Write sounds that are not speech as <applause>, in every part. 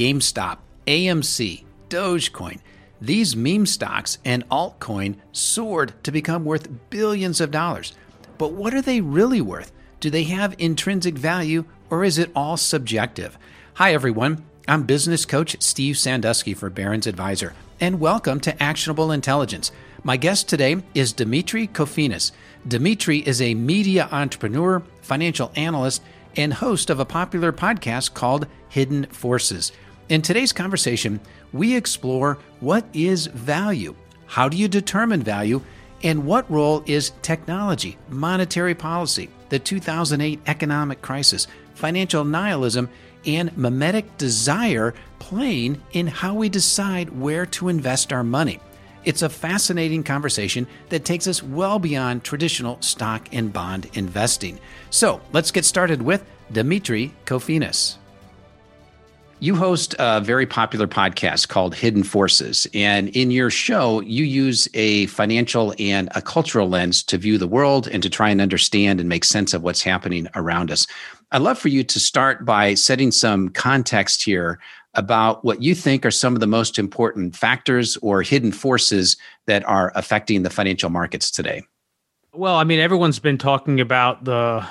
GameStop, AMC, Dogecoin. These meme stocks and altcoin soared to become worth billions of dollars. But what are they really worth? Do they have intrinsic value or is it all subjective? Hi, everyone. I'm business coach Steve Sanduski for Barron's Advisor, and welcome to Actionable Intelligence. My guest today is Demetri Kofinas. Demetri is a media entrepreneur, financial analyst, and host of a popular podcast called Hidden Forces. In today's conversation, we explore what is value, how do you determine value, and what role is technology, monetary policy, the 2008 economic crisis, financial nihilism, and mimetic desire playing in how we decide where to invest our money. It's a fascinating conversation that takes us well beyond traditional stock and bond investing. So let's get started with Demetri Kofinas. You host a very popular podcast called Hidden Forces. And in your show, you use a financial and a cultural lens to view the world and to try and understand and make sense of what's happening around us. I'd love for you to start by setting some context here about what you think are some of the most important factors or hidden forces that are affecting the financial markets today. Well, I mean, everyone's been talking about the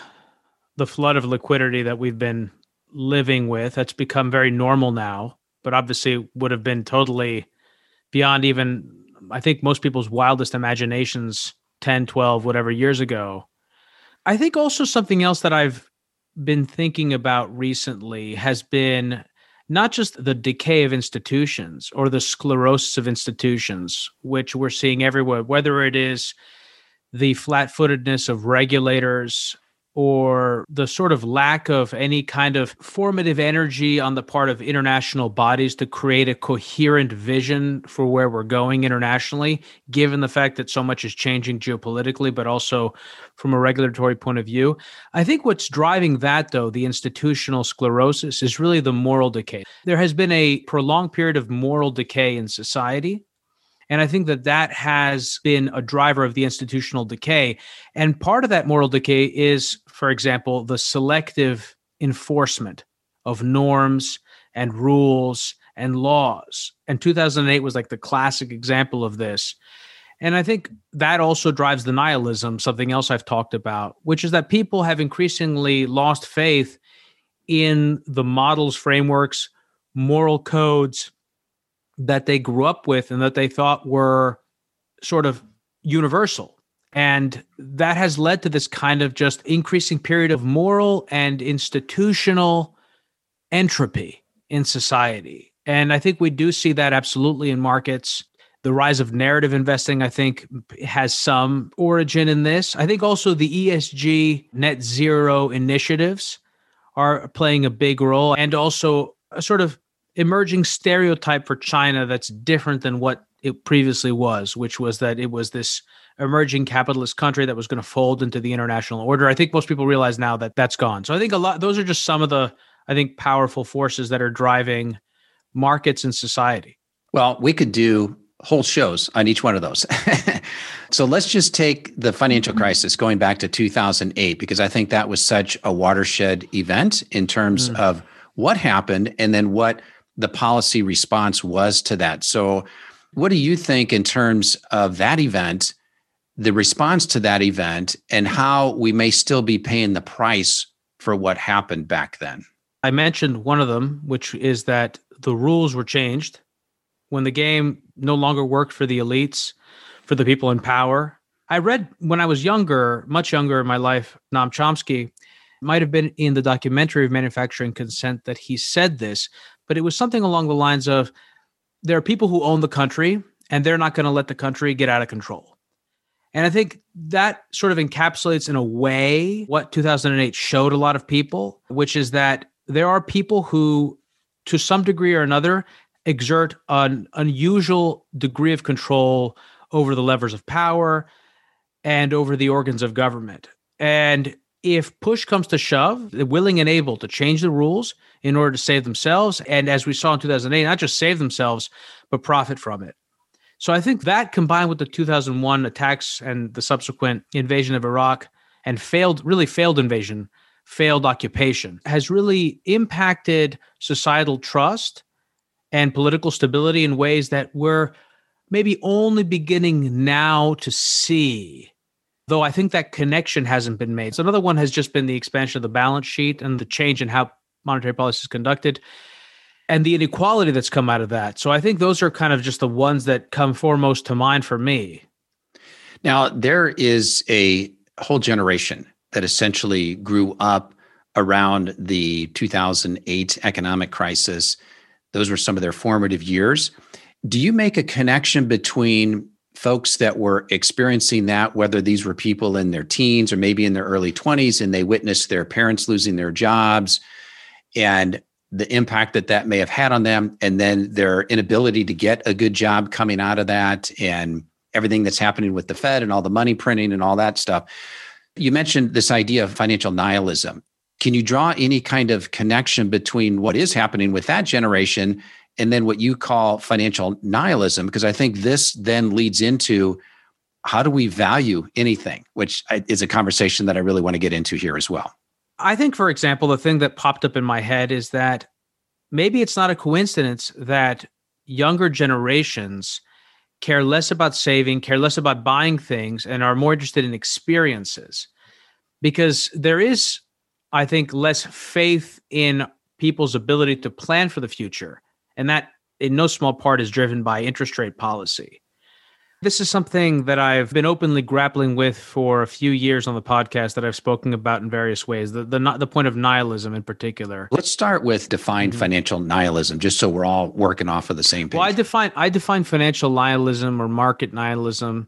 the flood of liquidity that we've been living with. That's become very normal now, but obviously would have been totally beyond even, I think, most people's wildest imaginations 10, 12, whatever years ago. I think also something else that I've been thinking about recently has been not just the decay of institutions or the sclerosis of institutions, which we're seeing everywhere, whether it is the flat footedness of regulators or the sort of lack of any kind of formative energy on the part of international bodies to create a coherent vision for where we're going internationally, given the fact that so much is changing geopolitically, but also from a regulatory point of view. I think what's driving that, though, the institutional sclerosis, is really the moral decay. There has been a prolonged period of moral decay in society and I think that that has been a driver of the institutional decay. And part of that moral decay is, for example, the selective enforcement of norms and rules and laws. And 2008 was like the classic example of this. And I think that also drives the nihilism, something else I've talked about, which is that people have increasingly lost faith in the models, frameworks, moral codes, that they grew up with and that they thought were sort of universal. And that has led to this kind of just increasing period of moral and institutional entropy in society. And I think we do see that absolutely in markets. The rise of narrative investing, I think, has some origin in this. I think also the ESG net zero initiatives are playing a big role and also a sort of emerging stereotype for China that's different than what it previously was, which was that it was this emerging capitalist country that was going to fold into the international order. I think most people realize now that that's gone. So I think a lot those are just some of the I think powerful forces that are driving markets and society. Well, we could do whole shows on each one of those. <laughs> so let's just take the financial mm-hmm. crisis going back to 2008 because I think that was such a watershed event in terms mm. of what happened and then what the policy response was to that. So, what do you think in terms of that event, the response to that event, and how we may still be paying the price for what happened back then? I mentioned one of them, which is that the rules were changed when the game no longer worked for the elites, for the people in power. I read when I was younger, much younger in my life, Noam Chomsky might have been in the documentary of manufacturing consent that he said this but it was something along the lines of there are people who own the country and they're not going to let the country get out of control. And I think that sort of encapsulates in a way what 2008 showed a lot of people, which is that there are people who, to some degree or another, exert an unusual degree of control over the levers of power and over the organs of government. And if push comes to shove, they're willing and able to change the rules in order to save themselves. And as we saw in 2008, not just save themselves, but profit from it. So I think that combined with the 2001 attacks and the subsequent invasion of Iraq and failed, really failed invasion, failed occupation, has really impacted societal trust and political stability in ways that we're maybe only beginning now to see though I think that connection hasn't been made. So another one has just been the expansion of the balance sheet and the change in how monetary policy is conducted and the inequality that's come out of that. So I think those are kind of just the ones that come foremost to mind for me. Now, there is a whole generation that essentially grew up around the 2008 economic crisis. Those were some of their formative years. Do you make a connection between folks that were experiencing that, whether these were people in their teens or maybe in their early 20s, and they witnessed their parents losing their jobs and the impact that that may have had on them, and then their inability to get a good job coming out of that, and everything that's happening with the Fed and all the money printing and all that stuff. You mentioned this idea of financial nihilism. Can you draw any kind of connection between what is happening with that generation and then what you call financial nihilism because i think this then leads into how do we value anything which is a conversation that i really want to get into here as well. I think for example the thing that popped up in my head is that maybe it's not a coincidence that younger generations care less about saving care less about buying things and are more interested in experiences. Because there is i think less faith in people's ability to plan for the future and that, in no small part, is driven by interest rate policy. This is something that I've been openly grappling with for a few years on the podcast that I've spoken about in various ways. The the, the point of nihilism in particular. Let's start with defined mm-hmm. financial nihilism, just so we're all working off of the same page. Well, I define I define financial nihilism or market nihilism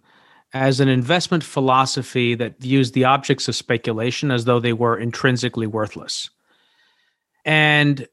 as an investment philosophy that views the objects of speculation as though they were intrinsically worthless. And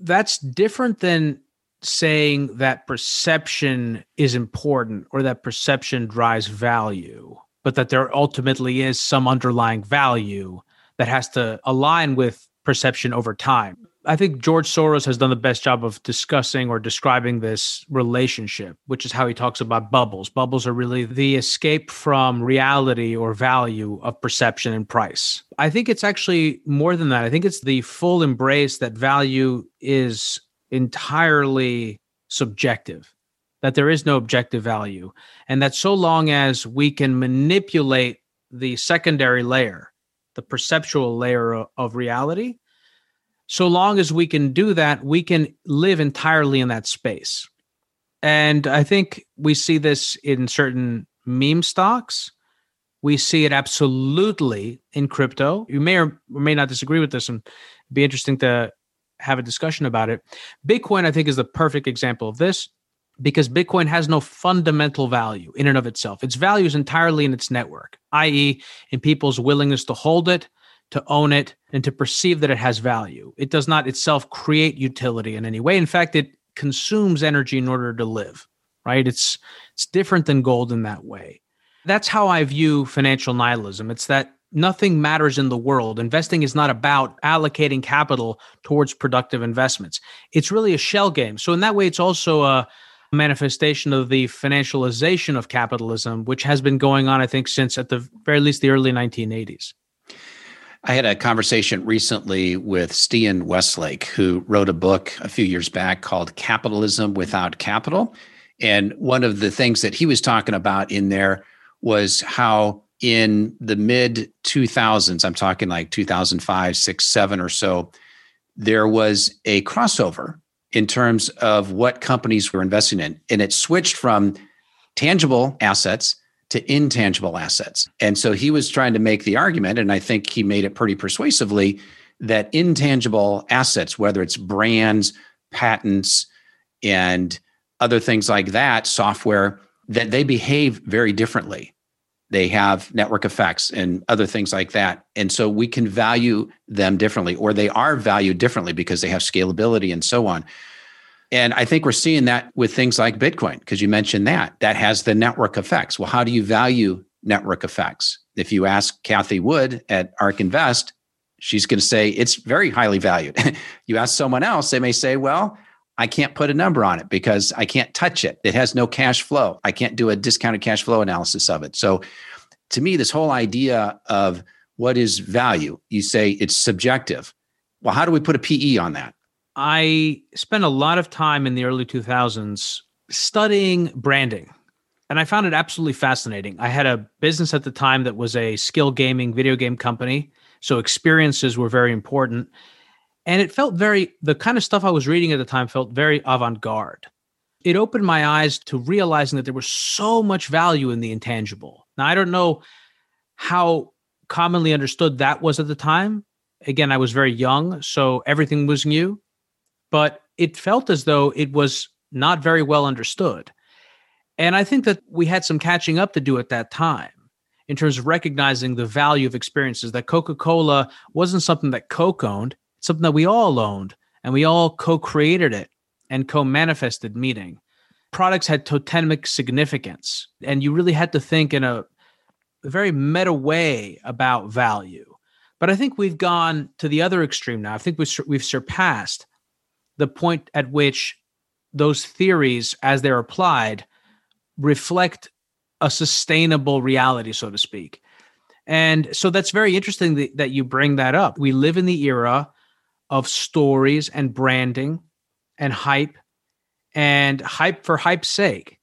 that's different than saying that perception is important or that perception drives value, but that there ultimately is some underlying value that has to align with perception over time. I think George Soros has done the best job of discussing or describing this relationship, which is how he talks about bubbles. Bubbles are really the escape from reality or value of perception and price. I think it's actually more than that. I think it's the full embrace that value is entirely subjective, that there is no objective value, and that so long as we can manipulate the secondary layer, the perceptual layer of reality, so long as we can do that, we can live entirely in that space. And I think we see this in certain meme stocks. We see it absolutely in crypto. You may or may not disagree with this, and it'd be interesting to have a discussion about it. Bitcoin, I think, is the perfect example of this because Bitcoin has no fundamental value in and of itself. Its value is entirely in its network, i.e., in people's willingness to hold it, to own it, and to perceive that it has value. It does not itself create utility in any way. In fact, it consumes energy in order to live, right? It's it's different than gold in that way. That's how I view financial nihilism. It's that nothing matters in the world. Investing is not about allocating capital towards productive investments. It's really a shell game. So, in that way, it's also a manifestation of the financialization of capitalism, which has been going on, I think, since at the very least the early 1980s. I had a conversation recently with Stian Westlake, who wrote a book a few years back called Capitalism Without Capital. And one of the things that he was talking about in there was how in the mid 2000s, I'm talking like 2005, 6, 7 or so, there was a crossover in terms of what companies were investing in. And it switched from tangible assets to intangible assets. And so he was trying to make the argument, and I think he made it pretty persuasively, that intangible assets, whether it's brands, patents, and other things like that, software, that they behave very differently they have network effects and other things like that. And so we can value them differently, or they are valued differently because they have scalability and so on. And I think we're seeing that with things like Bitcoin, because you mentioned that, that has the network effects. Well, how do you value network effects? If you ask Cathie Wood at ARK Invest, she's going to say it's very highly valued. <laughs> you ask someone else, they may say, well, I can't put a number on it because I can't touch it. It has no cash flow. I can't do a discounted cash flow analysis of it. So to me, this whole idea of what is value, you say it's subjective. Well, how do we put a PE on that? I spent a lot of time in the early 2000s studying branding. And I found it absolutely fascinating. I had a business at the time that was a skill gaming video game company. So experiences were very important and it felt very the kind of stuff i was reading at the time felt very avant-garde. It opened my eyes to realizing that there was so much value in the intangible. Now i don't know how commonly understood that was at the time. Again i was very young so everything was new. But it felt as though it was not very well understood. And i think that we had some catching up to do at that time in terms of recognizing the value of experiences that coca-cola wasn't something that coke owned something that we all owned and we all co-created it and co-manifested meaning products had totemic significance and you really had to think in a very meta way about value. But i think we've gone to the other extreme now. I think we've, we've surpassed the point at which those theories as they're applied reflect a sustainable reality so to speak. And so that's very interesting that, that you bring that up. We live in the era of stories and branding and hype and hype for hype's sake.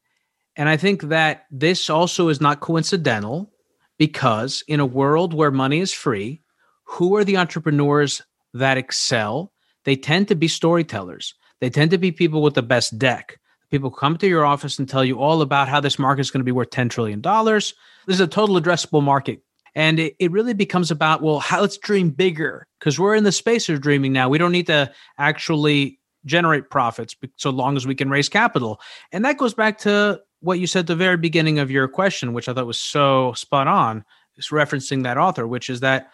And I think that this also is not coincidental because in a world where money is free, who are the entrepreneurs that excel? They tend to be storytellers. They tend to be people with the best deck. People come to your office and tell you all about how this market is going to be worth $10 trillion. This is a total addressable market and it, it really becomes about, well, how let's dream bigger because we're in the space of dreaming now. We don't need to actually generate profits so long as we can raise capital. And that goes back to what you said at the very beginning of your question, which I thought was so spot on, is referencing that author, which is that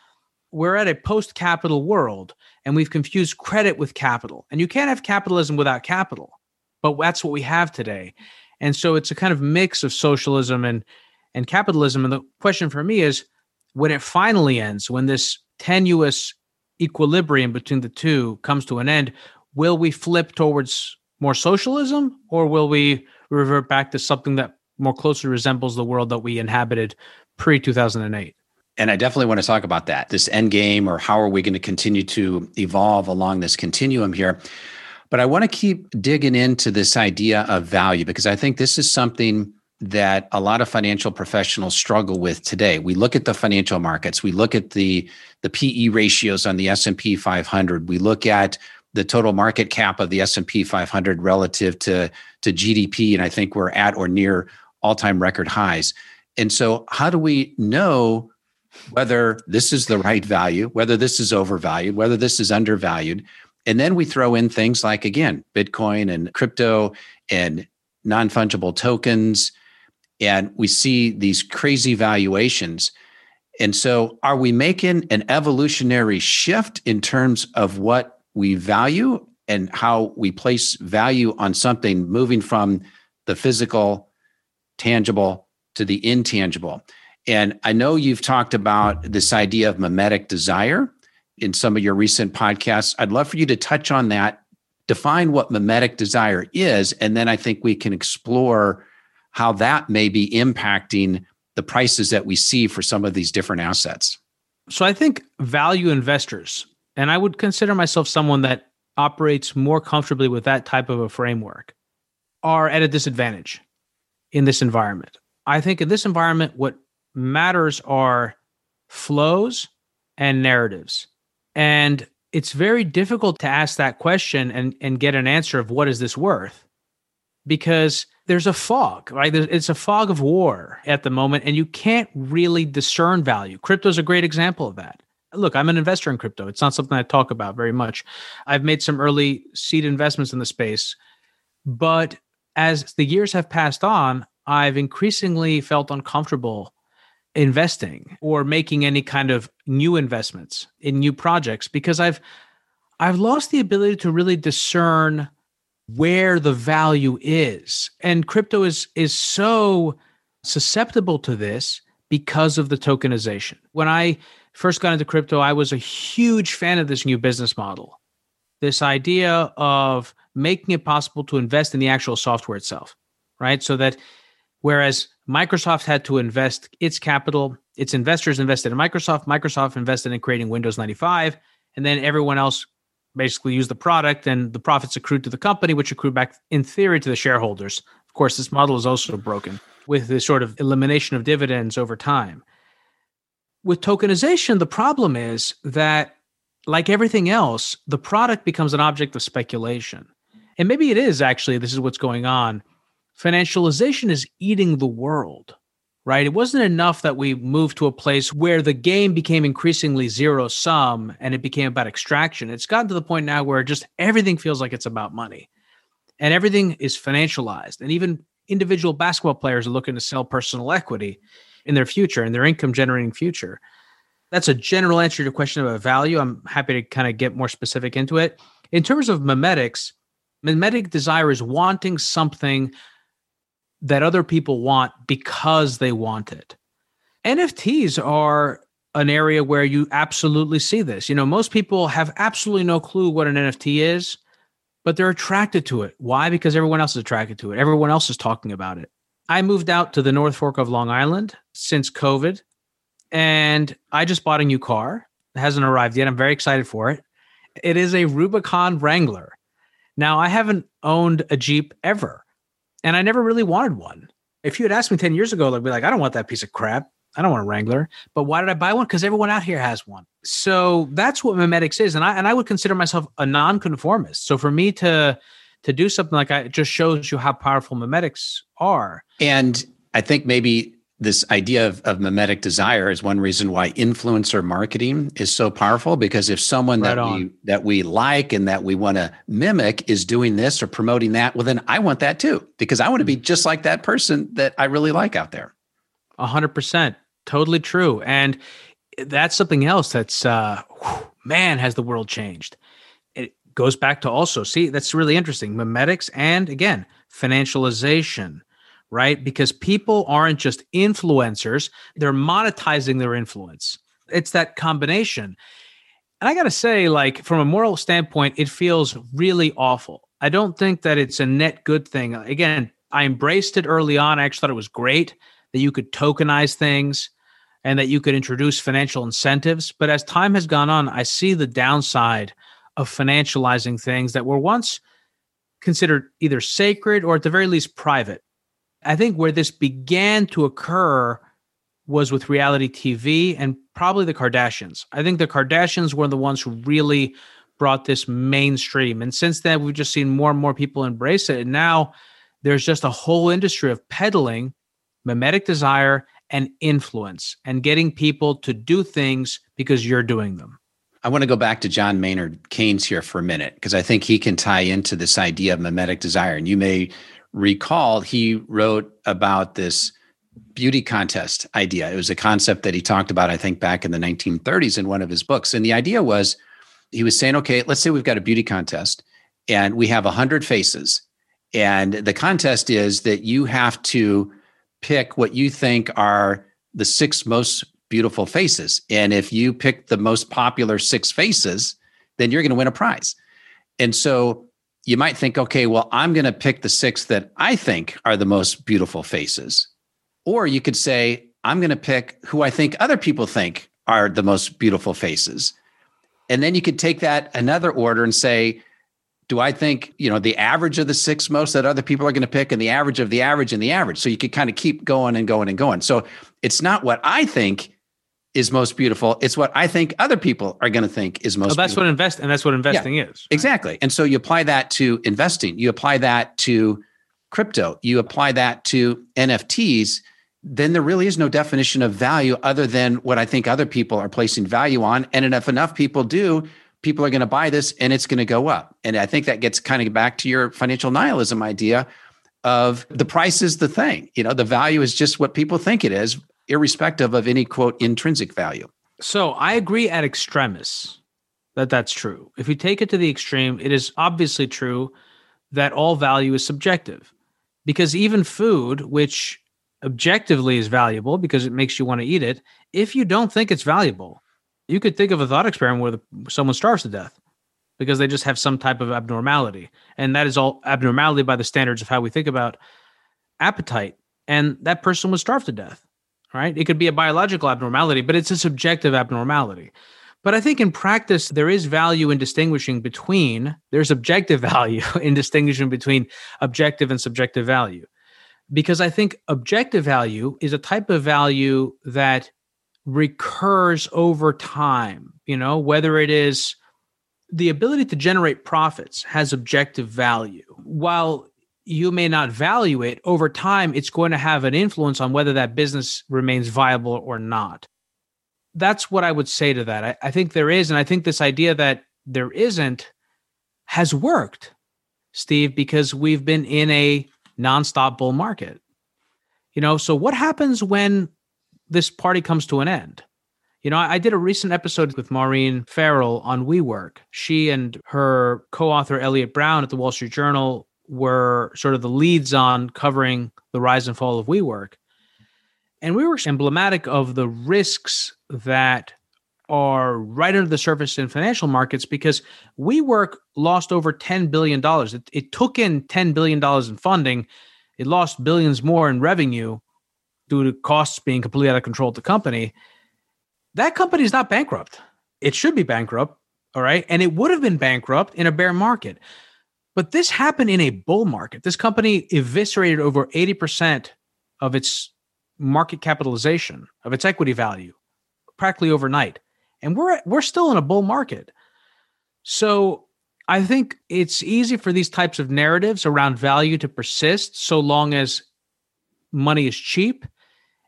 we're at a post capital world and we've confused credit with capital. And you can't have capitalism without capital, but that's what we have today. And so it's a kind of mix of socialism and and capitalism. And the question for me is when it finally ends, when this tenuous equilibrium between the two comes to an end, will we flip towards more socialism or will we revert back to something that more closely resembles the world that we inhabited pre 2008? And I definitely want to talk about that this end game or how are we going to continue to evolve along this continuum here. But I want to keep digging into this idea of value because I think this is something that a lot of financial professionals struggle with today. We look at the financial markets, we look at the the PE ratios on the S&P 500, we look at the total market cap of the S&P 500 relative to to GDP and I think we're at or near all-time record highs. And so how do we know whether this is the right value, whether this is overvalued, whether this is undervalued? And then we throw in things like again, Bitcoin and crypto and non-fungible tokens and we see these crazy valuations. And so, are we making an evolutionary shift in terms of what we value and how we place value on something, moving from the physical, tangible to the intangible? And I know you've talked about this idea of mimetic desire in some of your recent podcasts. I'd love for you to touch on that, define what mimetic desire is, and then I think we can explore how that may be impacting the prices that we see for some of these different assets. So I think value investors, and I would consider myself someone that operates more comfortably with that type of a framework, are at a disadvantage in this environment. I think in this environment, what matters are flows and narratives. And it's very difficult to ask that question and, and get an answer of what is this worth? Because there's a fog, right? It's a fog of war at the moment, and you can't really discern value. Crypto is a great example of that. Look, I'm an investor in crypto. It's not something I talk about very much. I've made some early seed investments in the space, but as the years have passed on, I've increasingly felt uncomfortable investing or making any kind of new investments in new projects because I've I've lost the ability to really discern where the value is. And crypto is is so susceptible to this because of the tokenization. When I first got into crypto, I was a huge fan of this new business model. This idea of making it possible to invest in the actual software itself, right? So that whereas Microsoft had to invest its capital, its investors invested in Microsoft, Microsoft invested in creating Windows 95, and then everyone else basically use the product and the profits accrued to the company, which accrue back in theory to the shareholders. Of course, this model is also broken with the sort of elimination of dividends over time. With tokenization, the problem is that, like everything else, the product becomes an object of speculation. And maybe it is actually, this is what's going on. Financialization is eating the world, right? It wasn't enough that we moved to a place where the game became increasingly zero sum and it became about extraction. It's gotten to the point now where just everything feels like it's about money and everything is financialized. And even individual basketball players are looking to sell personal equity in their future and their income generating future. That's a general answer to your question about value. I'm happy to kind of get more specific into it. In terms of memetics, mimetic desire is wanting something that other people want because they want it. NFTs are an area where you absolutely see this. You know, most people have absolutely no clue what an NFT is but they're attracted to it. Why? Because everyone else is attracted to it. Everyone else is talking about it. I moved out to the North Fork of Long Island since COVID, and I just bought a new car. It hasn't arrived yet. I'm very excited for it. It is a Rubicon Wrangler. Now, I haven't owned a Jeep ever, and I never really wanted one. If you had asked me 10 years ago, I'd be like, I don't want that piece of crap. I don't want a Wrangler. But why did I buy one? Because everyone out here has one. So that's what memetics is. And I and I would consider myself a nonconformist. So for me to to do something like that just shows you how powerful memetics are. And I think maybe this idea of, of mimetic desire is one reason why influencer marketing is so powerful because if someone right that on. we that we like and that we want to mimic is doing this or promoting that well then i want that too because i want to be just like that person that i really like out there 100% totally true. And that's something else that's, uh, whew, man, has the world changed. It goes back to also, see, that's really interesting. mimetics and again, financialization, right? Because people aren't just influencers, they're monetizing their influence. It's that combination. And I got to say, like, from a moral standpoint, it feels really awful. I don't think that it's a net good thing. Again, I embraced it early on. I actually thought it was great that you could tokenize things and that you could introduce financial incentives. But as time has gone on, I see the downside of financializing things that were once considered either sacred or at the very least private. I think where this began to occur was with reality TV and probably the Kardashians. I think the Kardashians were the ones who really brought this mainstream. And since then, we've just seen more and more people embrace it. And now there's just a whole industry of peddling mimetic desire and influence and getting people to do things because you're doing them. I want to go back to John Maynard Keynes here for a minute because I think he can tie into this idea of mimetic desire. And you may recall he wrote about this beauty contest idea. It was a concept that he talked about, I think, back in the 1930s in one of his books. And the idea was he was saying, okay, let's say we've got a beauty contest and we have 100 faces. And the contest is that you have to pick what you think are the six most beautiful faces. And if you pick the most popular six faces, then you're going to win a prize. And so you might think, okay, well, I'm going to pick the six that I think are the most beautiful faces. Or you could say, I'm going to pick who I think other people think are the most beautiful faces. And then you could take that another order and say, do I think, you know, the average of the six most that other people are going to pick and the average of the average and the average. So you could kind of keep going and going and going. So it's not what I think is most beautiful. It's what I think other people are going to think is most. Oh, that's beautiful. what invest, and that's what investing yeah, is. Right? Exactly. And so you apply that to investing. You apply that to crypto. You apply that to NFTs. Then there really is no definition of value other than what I think other people are placing value on. And if enough people do, people are going to buy this and it's going to go up. And I think that gets kind of back to your financial nihilism idea of the price is the thing. You know, the value is just what people think it is. Irrespective of any quote intrinsic value. So I agree at extremis that that's true. If you take it to the extreme, it is obviously true that all value is subjective because even food, which objectively is valuable because it makes you want to eat it, if you don't think it's valuable, you could think of a thought experiment where someone starves to death because they just have some type of abnormality. And that is all abnormality by the standards of how we think about appetite. And that person was starved to death, right? It could be a biological abnormality, but it's a subjective abnormality. But I think in practice, there is value in distinguishing between, there's objective <laughs> value in distinguishing between objective and subjective value. Because I think objective value is a type of value that recurs over time, you know, whether it is the ability to generate profits has objective value. While you may not value it over time, it's going to have an influence on whether that business remains viable or not that's what I would say to that. I, I think there is, and I think this idea that there isn't has worked, Steve, because we've been in a nonstop bull market. You know, so what happens when this party comes to an end? You know, I, did a recent episode with Maureen Farrell on WeWork. She and her co-author Eliot Brown at the Wall Street Journal were sort of the leads on covering the rise and fall of WeWork. And we were emblematic of the risks that are right under the surface in financial markets because WeWork lost over $10 billion. It, it took in $10 billion in funding. It lost billions more in revenue due to costs being completely out of control of the company. That company is not bankrupt. It should be bankrupt. All right. And it would have been bankrupt in a bear market. But this happened in a bull market. This company eviscerated over 80% of its market capitalization of its equity value practically overnight. And we're we're still in a bull market. So I think it's easy for these types of narratives around value to persist so long as money is cheap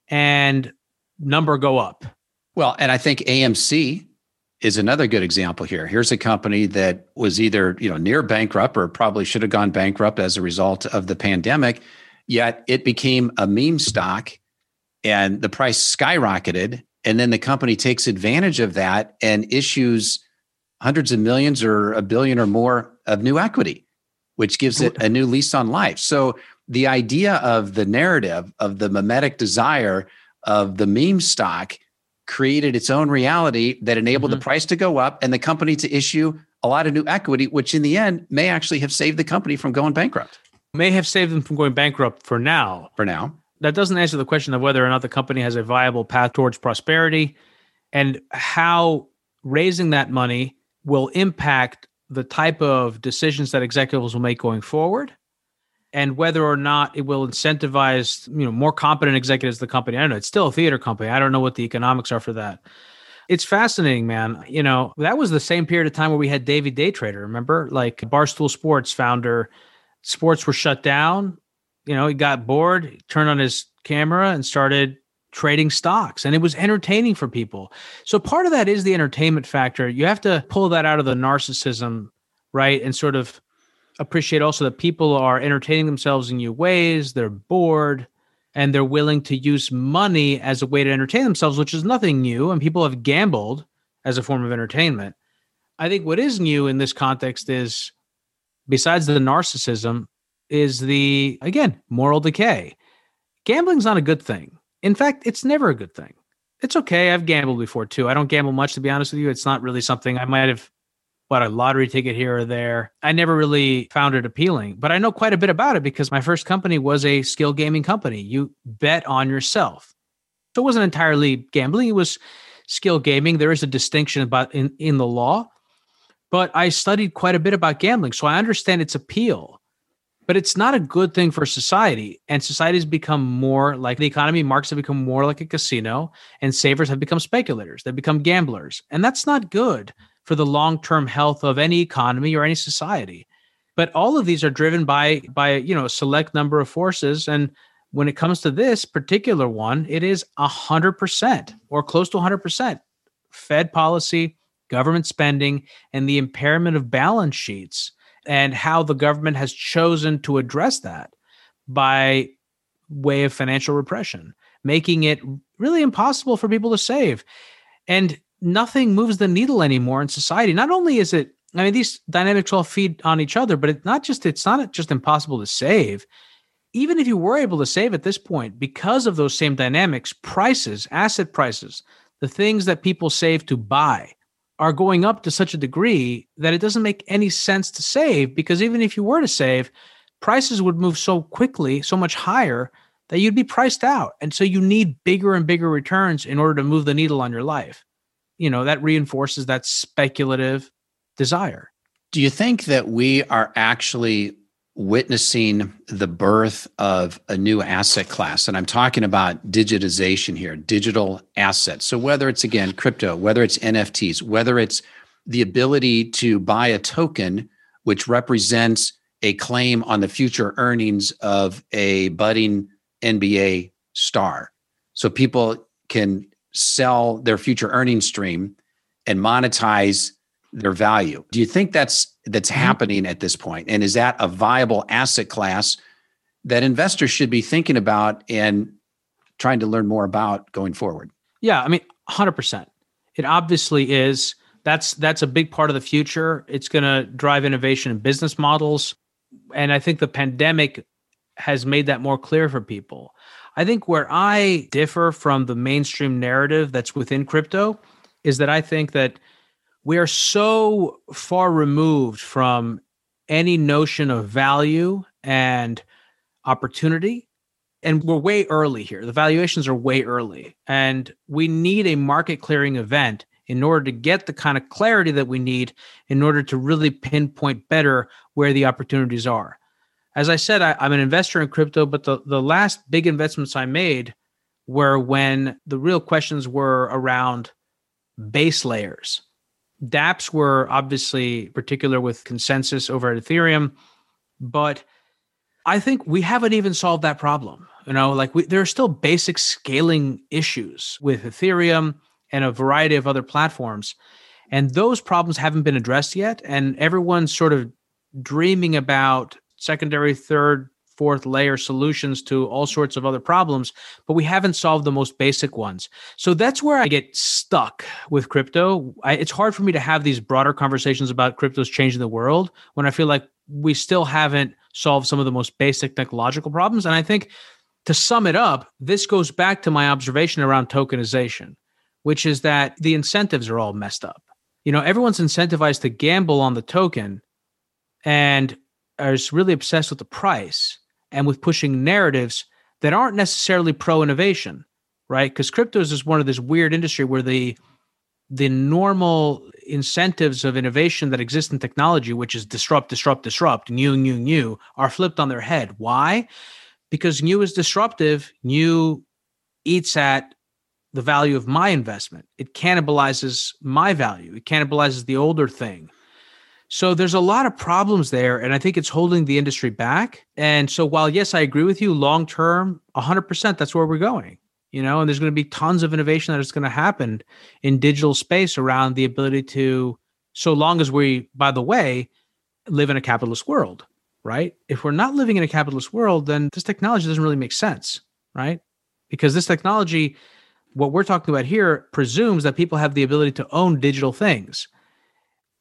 and number go up. Well, and I think AMC is another good example here. Here's a company that was either, you know, near bankrupt or probably should have gone bankrupt as a result of the pandemic, yet it became a meme stock and the price skyrocketed. And then the company takes advantage of that and issues hundreds of millions or a billion or more of new equity, which gives it a new lease on life. So the idea of the narrative of the mimetic desire of the meme stock created its own reality that enabled mm-hmm. the price to go up and the company to issue a lot of new equity, which in the end may actually have saved the company from going bankrupt. May have saved them from going bankrupt for now. For now that doesn't answer the question of whether or not the company has a viable path towards prosperity and how raising that money will impact the type of decisions that executives will make going forward and whether or not it will incentivize you know more competent executives of the company. I don't know. It's still a theater company. I don't know what the economics are for that. It's fascinating man. You know that was the same period of time where we had Davey Day Trader remember? Like barstool sports founder sports were shut down. You know, he got bored, turned on his camera and started trading stocks and it was entertaining for people. So part of that is the entertainment factor. You have to pull that out of the narcissism, right? And sort of appreciate also that people are entertaining themselves in new ways, they're bored and they're willing to use money as a way to entertain themselves, which is nothing new and people have gambled as a form of entertainment. I think what is new in this context is besides the narcissism, is the again moral decay. Gambling's not a good thing. In fact, it's never a good thing. It's okay. I've gambled before too. I don't gamble much to be honest with you. It's not really something I might have bought a lottery ticket here or there. I never really found it appealing, but I know quite a bit about it because my first company was a skill gaming company. You bet on yourself. So it wasn't entirely gambling, it was skill gaming. There is a distinction about in, in the law, but I studied quite a bit about gambling. So I understand its appeal but it's not a good thing for society. And society has become more like the economy, markets have become more like a casino, and savers have become speculators. They've become gamblers. And that's not good for the long term health of any economy or any society. But all of these are driven by by you know a select number of forces. And when it comes to this particular one, it is hundred percent or close to hundred percent Fed policy, government spending, and the impairment of balance sheets and how the government has chosen to address that by way of financial repression, making it really impossible for people to save. And nothing moves the needle anymore in society. Not only is it, I mean, these dynamics all feed on each other, but it's not just, it's not just impossible to save. Even if you were able to save at this point, because of those same dynamics, prices, asset prices, the things that people save to buy are going up to such a degree that it doesn't make any sense to save because even if you were to save, prices would move so quickly, so much higher that you'd be priced out. And so you need bigger and bigger returns in order to move the needle on your life. You know, that reinforces that speculative desire. Do you think that we are actually witnessing the birth of a new asset class? And I'm talking about digitization here, digital assets. So whether it's again crypto, whether it's NFTs, whether it's the ability to buy a token which represents a claim on the future earnings of a budding NBA star. So people can sell their future earning stream and monetize their value. Do you think that's that's mm-hmm. happening at this point? And is that a viable asset class that investors should be thinking about and trying to learn more about going forward? Yeah, I mean, 100%. It obviously is. That's that's a big part of the future. It's going to drive innovation in business models. And I think the pandemic has made that more clear for people. I think where I differ from the mainstream narrative that's within crypto is that I think that we are so far removed from any notion of value and opportunity. And we're way early here. The valuations are way early. And we need a market clearing event in order to get the kind of clarity that we need in order to really pinpoint better where the opportunities are as I said, I, am an investor in crypto, but the, the last big investments I made were when the real questions were around base layers. dApps were obviously particular with consensus over at Ethereum, but I think we haven't even solved that problem. You know, like we, there are still basic scaling issues with Ethereum and a variety of other platforms. And those problems haven't been addressed yet. And everyone's sort of dreaming about secondary, third, fourth layer solutions to all sorts of other problems, but we haven't solved the most basic ones. So that's where I get stuck with crypto. I, it's hard for me to have these broader conversations about cryptos changing the world when I feel like we still haven't solved some of the most basic technological problems. And I think to sum it up, this goes back to my observation around tokenization, which is that the incentives are all messed up. You know, everyone's incentivized to gamble on the token. And are really obsessed with the price and with pushing narratives that aren't necessarily pro innovation, right? Because crypto is one of this weird industry where the the normal incentives of innovation that exist in technology, which is disrupt, disrupt, disrupt, new, new, new, are flipped on their head. Why? Because new is disruptive. New eats at the value of my investment. It cannibalizes my value. It cannibalizes the older thing. So there's a lot of problems there, and I think it's holding the industry back. And so while yes, I agree with you, long term, 100%, that's where we're going. You know, and there's going to be tons of innovation that is going to happen in digital space around the ability to, so long as we, by the way, live in a capitalist world, right? If we're not living in a capitalist world, then this technology doesn't really make sense, right? Because this technology, what we're talking about here, presumes that people have the ability to own digital things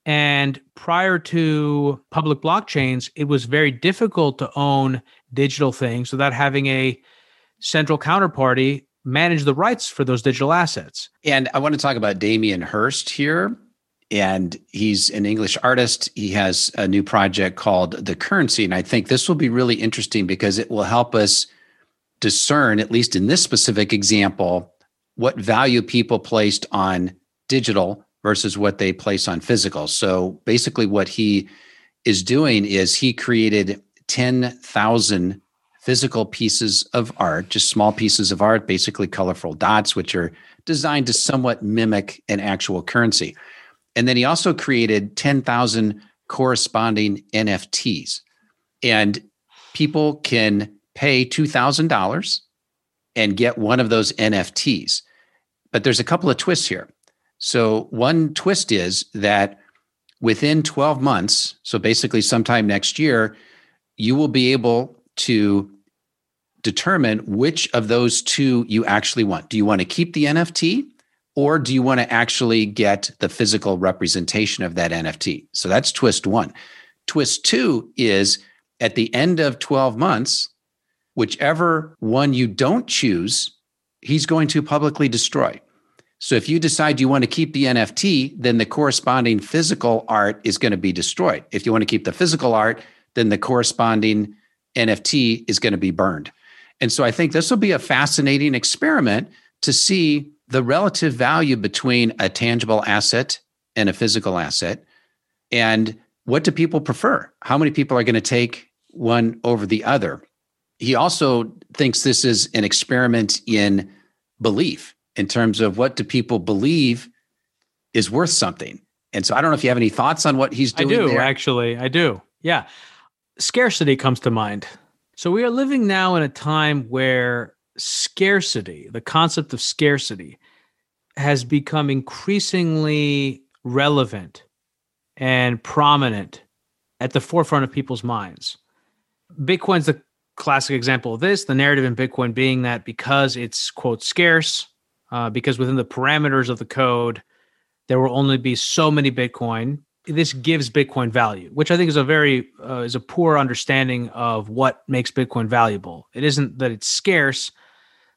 and prior to public blockchains, it was very difficult to own digital things without having a central counterparty manage the rights for those digital assets. And I want to talk about Damien Hirst here. And he's an English artist. He has a new project called The Currency. And I think this will be really interesting because it will help us discern, at least in this specific example, what value people placed on digital versus what they place on physical. So basically, what he is doing is he created 10,000 physical pieces of art, just small pieces of art, basically colorful dots, which are designed to somewhat mimic an actual currency. And then he also created 10,000 corresponding NFTs. And people can pay $2,000 and get one of those NFTs. But there's a couple of twists here. So, one twist is that within 12 months, so basically sometime next year, you will be able to determine which of those two you actually want. Do you want to keep the NFT or do you want to actually get the physical representation of that NFT? So that's twist one. Twist two is at the end of 12 months, whichever one you don't choose, he's going to publicly destroy. So if you decide you want to keep the NFT, then the corresponding physical art is going to be destroyed. If you want to keep the physical art, then the corresponding NFT is going to be burned. And so I think this will be a fascinating experiment to see the relative value between a tangible asset and a physical asset. And what do people prefer? How many people are going to take one over the other? He also thinks this is an experiment in belief in terms of what do people believe is worth something. And so I don't know if you have any thoughts on what he's doing. I do, there. actually. I do. Yeah. Scarcity comes to mind. So we are living now in a time where scarcity, the concept of scarcity, has become increasingly relevant and prominent at the forefront of people's minds. Bitcoin's the classic example of this. The narrative in Bitcoin being that because it's, quote, scarce, uh, because within the parameters of the code, there will only be so many Bitcoin. This gives Bitcoin value, which I think is a very uh, is a poor understanding of what makes Bitcoin valuable. It isn't that it's scarce;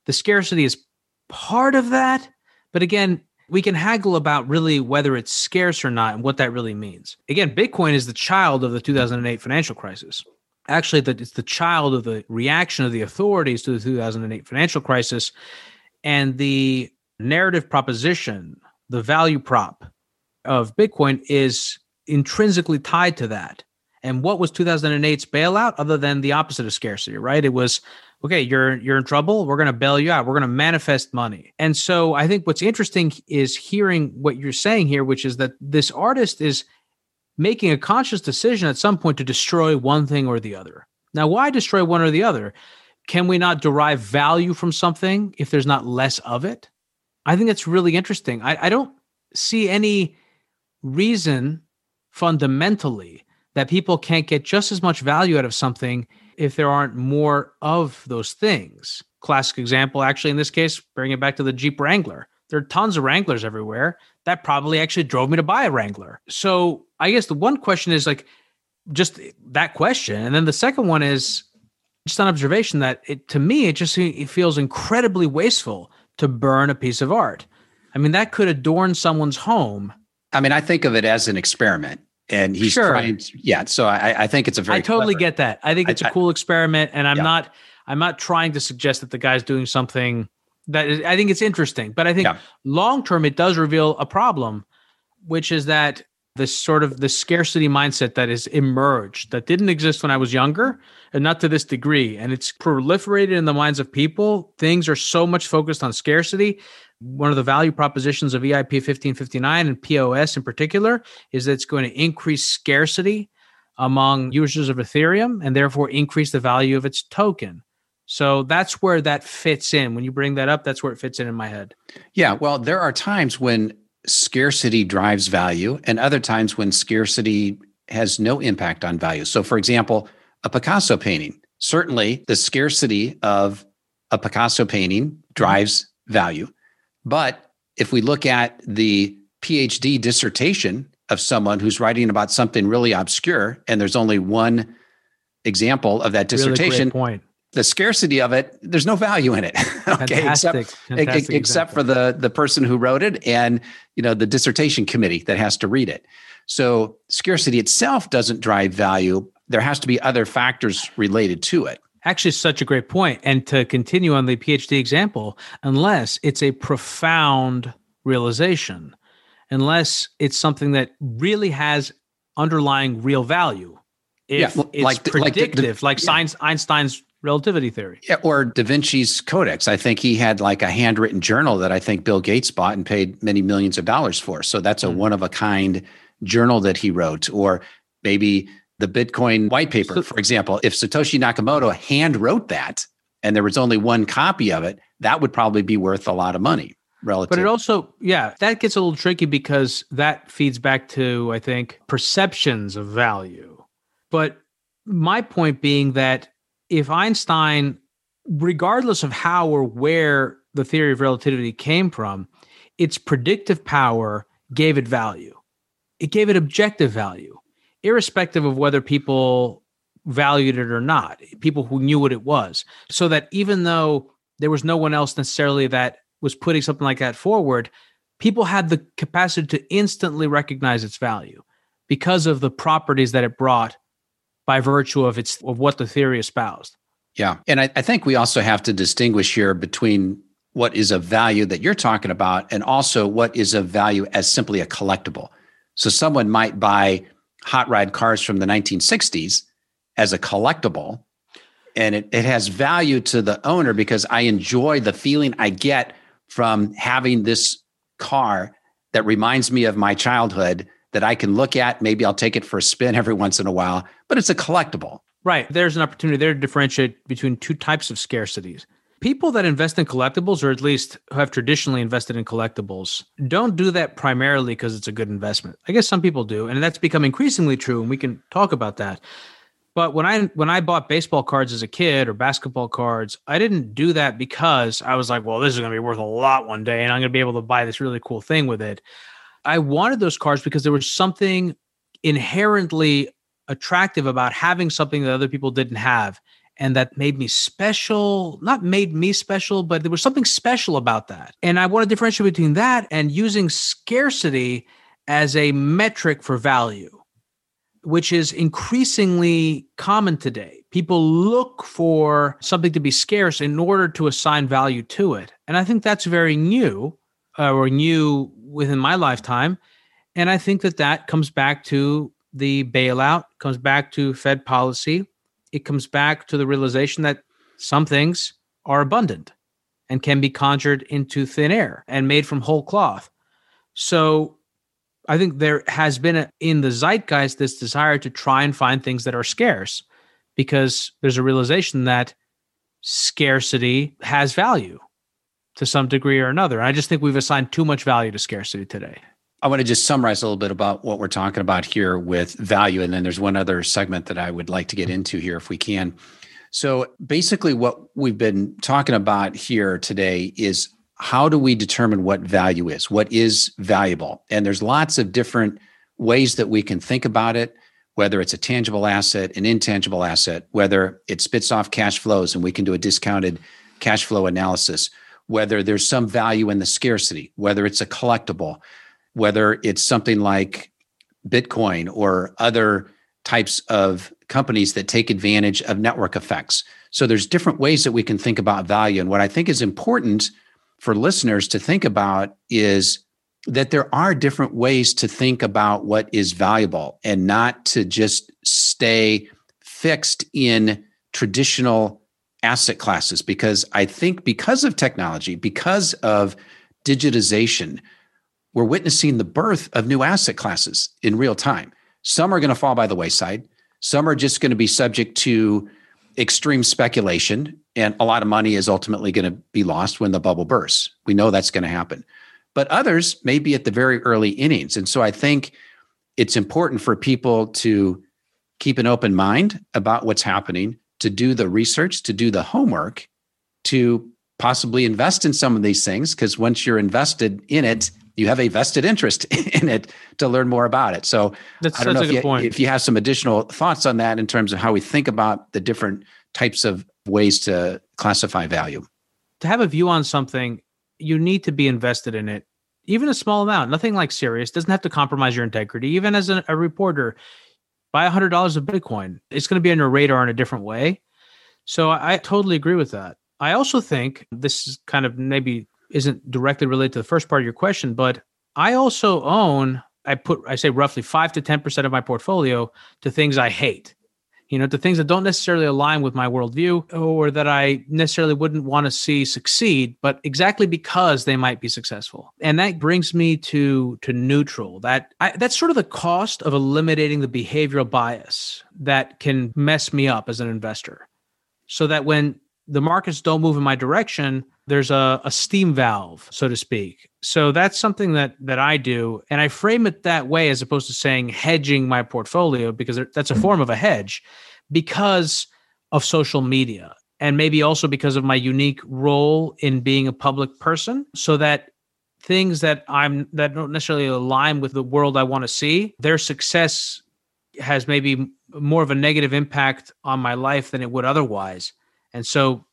the scarcity is part of that. But again, we can haggle about really whether it's scarce or not and what that really means. Again, Bitcoin is the child of the 2008 financial crisis. Actually, that it's the child of the reaction of the authorities to the 2008 financial crisis and the narrative proposition, the value prop of Bitcoin is intrinsically tied to that. And what was 2008's bailout other than the opposite of scarcity, right? It was okay, you're you're in trouble, we're going to bail you out. We're going to manifest money. And so I think what's interesting is hearing what you're saying here, which is that this artist is making a conscious decision at some point to destroy one thing or the other. Now, why destroy one or the other? Can we not derive value from something if there's not less of it? I think that's really interesting. I, I don't see any reason fundamentally that people can't get just as much value out of something if there aren't more of those things. Classic example, actually, in this case, bring it back to the Jeep Wrangler. There are tons of Wranglers everywhere. That probably actually drove me to buy a Wrangler. So I guess the one question is like just that question. And then the second one is just an observation that it to me it just it feels incredibly wasteful to burn a piece of art. I mean, that could adorn someone's home. I mean, I think of it as an experiment, and he's Sure. trying. To, yeah, so I, I think it's a very. I totally clever- get that. I think it's a I- cool experiment, and I'm Yeah. not I'm not trying to suggest that the guy's doing something that is, I think it's interesting, but I think Yeah. long term it does reveal a problem, which is that this sort of the scarcity mindset that has emerged that didn't exist when I was younger and not to this degree. And it's proliferated in the minds of people. Things are so much focused on scarcity. One of the value propositions of EIP 1559 and POS in particular is that it's going to increase scarcity among users of Ethereum and therefore increase the value of its token. So that's where that fits in. When you bring that up, that's where it fits in in my head. Yeah, well, there are times when scarcity drives value, and other times when scarcity has no impact on value. So, for example, a Picasso painting. Certainly, the scarcity of a Picasso painting drives value. But if we look at the PhD dissertation of someone who's writing about something really obscure, and there's only one example of that Really dissertation, point. The scarcity of it, there's no value in it. <laughs> okay, Fantastic, except fantastic except for the the person who wrote it and you know the dissertation committee that has to read it. So scarcity itself doesn't drive value. There has to be other factors related to it. Actually, such a great point. And to continue on the PhD example, unless it's a profound realization, unless it's something that really has underlying real value, if Yeah, it's like the- like the- the- predictive, like, yeah. science, Einstein's relativity theory. Yeah, or Da Vinci's Codex. I think he had like a handwritten journal that I think Bill Gates bought and paid many millions of dollars for. So that's a Mm. one of a kind journal that he wrote. Or maybe the Bitcoin white paper, So- for example. If Satoshi Nakamoto hand wrote that and there was only one copy of it, that would probably be worth a lot of money relative. But it also, yeah, that gets a little tricky because that feeds back to, I think, perceptions of value. But my point being that if Einstein regardless of how or where the theory of relativity came from, its predictive power gave it value. It gave it objective value, irrespective of whether people valued it or not, people who knew what it was. So that even though there was no one else necessarily that was putting something like that forward, people had the capacity to instantly recognize its value because of the properties that it brought by virtue of its of what the theory espoused. Yeah. And I, I think we also have to distinguish here between what is a value that you're talking about and also what is a value as simply a collectible. So someone might buy hot rod cars from the 1960s as a collectible and it, it has value to the owner because I enjoy the feeling I get from having this car that reminds me of my childhood that I can look at. Maybe I'll take it for a spin every once in a while, but it's a collectible. Right. There's an opportunity there to differentiate between two types of scarcities. People that invest in collectibles, or at least who have traditionally invested in collectibles, don't do that primarily because it's a good investment. I guess some people do, and that's become increasingly true, and we can talk about that. But when I when I bought baseball cards as a kid or basketball cards, I didn't do that because I was like, well, this is going to be worth a lot one day and I'm going to be able to buy this really cool thing with it. I wanted those cards because there was something inherently attractive about having something that other people didn't have and that made me special not made me special but there was something special about that and i want to differentiate between that and using scarcity as a metric for value which is increasingly common today. People look for something to be scarce in order to assign value to it. And I think that's very new uh, or new within my lifetime. And I think that that comes back to the bailout, comes back to Fed policy. It comes back to the realization that some things are abundant and can be conjured into thin air and made from whole cloth. So I think there has been a, in the zeitgeist this desire to try and find things that are scarce because there's a realization that scarcity has value to some degree or another. I just think we've assigned too much value to scarcity today. I want to just summarize a little bit about what we're talking about here with value. And then there's one other segment that I would like to get into here if we can. So basically, what we've been talking about here today is how do we determine what value is? What is valuable? And there's lots of different ways that we can think about it, whether it's a tangible asset, an intangible asset, whether it spits off cash flows and we can do a discounted cash flow analysis, whether there's some value in the scarcity, whether it's a collectible, whether it's something like Bitcoin or other types of companies that take advantage of network effects. So there's different ways that we can think about value. And what I think is important for listeners to think about is that there are different ways to think about what is valuable and not to just stay fixed in traditional asset classes because i think because of technology because of digitization we're witnessing the birth of new asset classes in real time some are going to fall by the wayside some are just going to be subject to extreme speculation and a lot of money is ultimately going to be lost when the bubble bursts. We know that's going to happen. But others may be at the very early innings. And so I think it's important for people to keep an open mind about what's happening, to do the research, to do the homework, to possibly invest in some of these things. Because once you're invested in it, you have a vested interest <laughs> in it to learn more about it. So that's, I don't know if you, point. if you have some additional thoughts on that in terms of how we think about the different types of ways to classify value. To have a view on something, you need to be invested in it, even a small amount. Nothing like serious doesn't have to compromise your integrity. Even as a, a reporter, buy a hundred dollars of Bitcoin. It's going to be on your radar in a different way. So I, totally agree with that. I also think this is kind of maybe isn't directly related to the first part of your question, but I also own, I put, I say roughly five to 10% of my portfolio to things I hate you know, to things that don't necessarily align with my worldview or that I necessarily wouldn't want to see succeed, but exactly because they might be successful. And that brings me to to neutral. That I, that's sort of the cost of eliminating the behavioral bias that can mess me up as an investor. So that when the markets don't move in my direction, there's a, a steam valve, so to speak. So that's something that that I do, and I frame it that way as opposed to saying hedging my portfolio because that's a form of a hedge, because of social media. and maybe also because of my unique role in being a public person so that things that I'm that don't necessarily align with the world I want to see, their success has maybe more of a negative impact on my life than it would otherwise. And so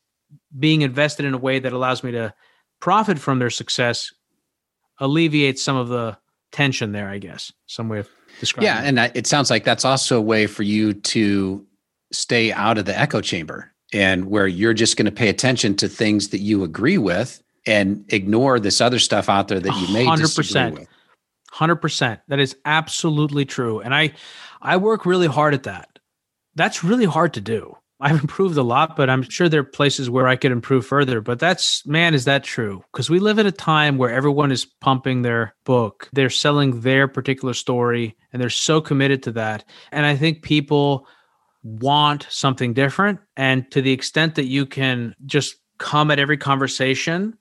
being invested in a way that allows me to profit from their success alleviates some of the tension there, I guess. Some way of describing Yeah, and it sounds like that's also a way for you to stay out of the echo chamber and where you're just going to pay attention to things that you agree with and ignore this other stuff out there that you may 100%. disagree with. 100%. That is absolutely true. And I I work really hard at that. That's really hard to do. I've improved a lot, but I'm sure there are places where I could improve further. But that's, man, is that true? Because we live in a time where everyone is pumping their book, they're selling their particular story, and they're so committed to that. And I think people want something different. And to the extent that you can just come at every conversation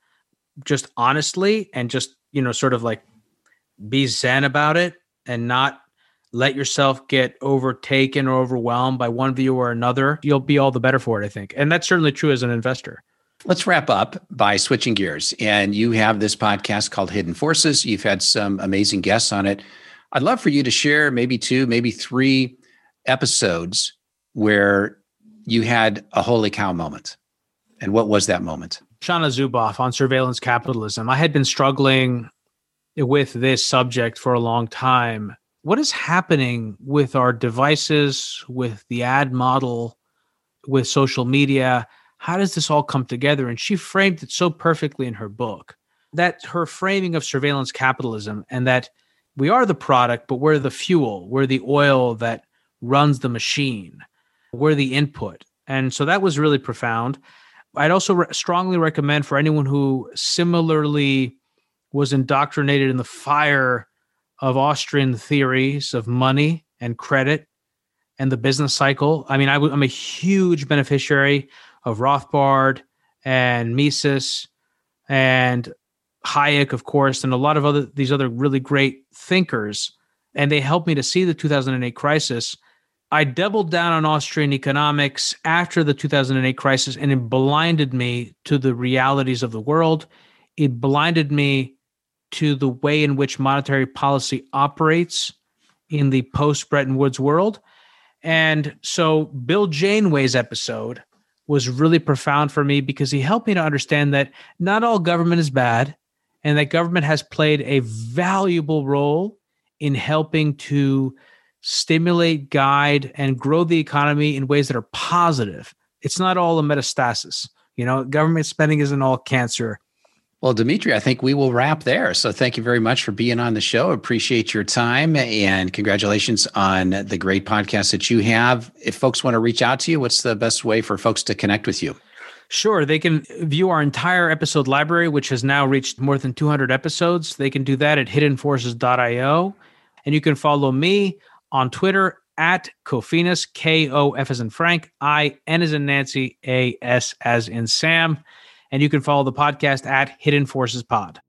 just honestly and just, you know, sort of like be zen about it and not let yourself get overtaken or overwhelmed by one view or another, you'll be all the better for it, I think. And that's certainly true as an investor. Let's wrap up by switching gears. And you have this podcast called Hidden Forces. You've had some amazing guests on it. I'd love for you to share maybe two, maybe three episodes where you had a holy cow moment. And what was that moment? Shoshana Zuboff on surveillance capitalism. I had been struggling with this subject for a long time. What is happening with our devices, with the ad model, with social media? How does this all come together? And she framed it so perfectly in her book that her framing of surveillance capitalism and that we are the product, but we're the fuel, we're the oil that runs the machine we're the input. And so that was really profound. I'd also re- strongly recommend for anyone who similarly was indoctrinated in the fire of Austrian theories of money and credit and the business cycle. I mean, i w- I'm a huge beneficiary of Rothbard and Mises and Hayek, of course, and a lot of other these other really great thinkers. And they helped me to see the 2008 crisis I doubled down on Austrian economics after the 2008 crisis, and it blinded me to the realities of the world. It blinded me to the way in which monetary policy operates in the post Bretton Woods world. And so, Bill Janeway's episode was really profound for me because he helped me to understand that not all government is bad and that government has played a valuable role in helping to stimulate, guide, and grow the economy in ways that are positive. It's not all a metastasis. You know, government spending isn't all cancer. Well, Demetri, I think we will wrap there. So thank you very much for being on the show. Appreciate your time and congratulations on the great podcast that you have. If folks want to reach out to you, what's the best way for folks to connect with you? Sure. They can view our entire episode library, which has now reached more than 200 episodes. They can do that at hiddenforces.io. And you can follow me on Twitter at Kofinas, K O F as in Frank, I N as in Nancy, A S as in Sam. And you can follow the podcast at Hidden Forces Pod.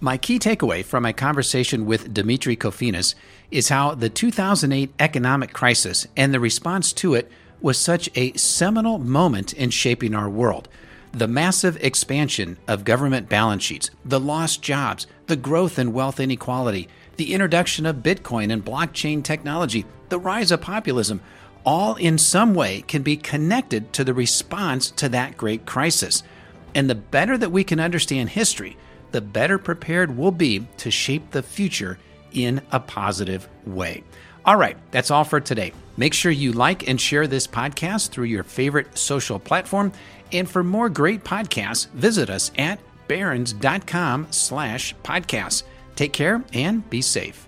My key takeaway from my conversation with Demetri Kofinas is how the 2008 economic crisis and the response to it was such a seminal moment in shaping our world. The massive expansion of government balance sheets, the lost jobs, the growth in wealth inequality, the introduction of Bitcoin and blockchain technology, the rise of populism, all in some way can be connected to the response to that great crisis. And the better that we can understand history, the better prepared we'll be to shape the future in a positive way. All right, that's all for today. Make sure you like and share this podcast through your favorite social platform. And for more great podcasts, visit us at barrons.com slash podcasts. Take care and be safe.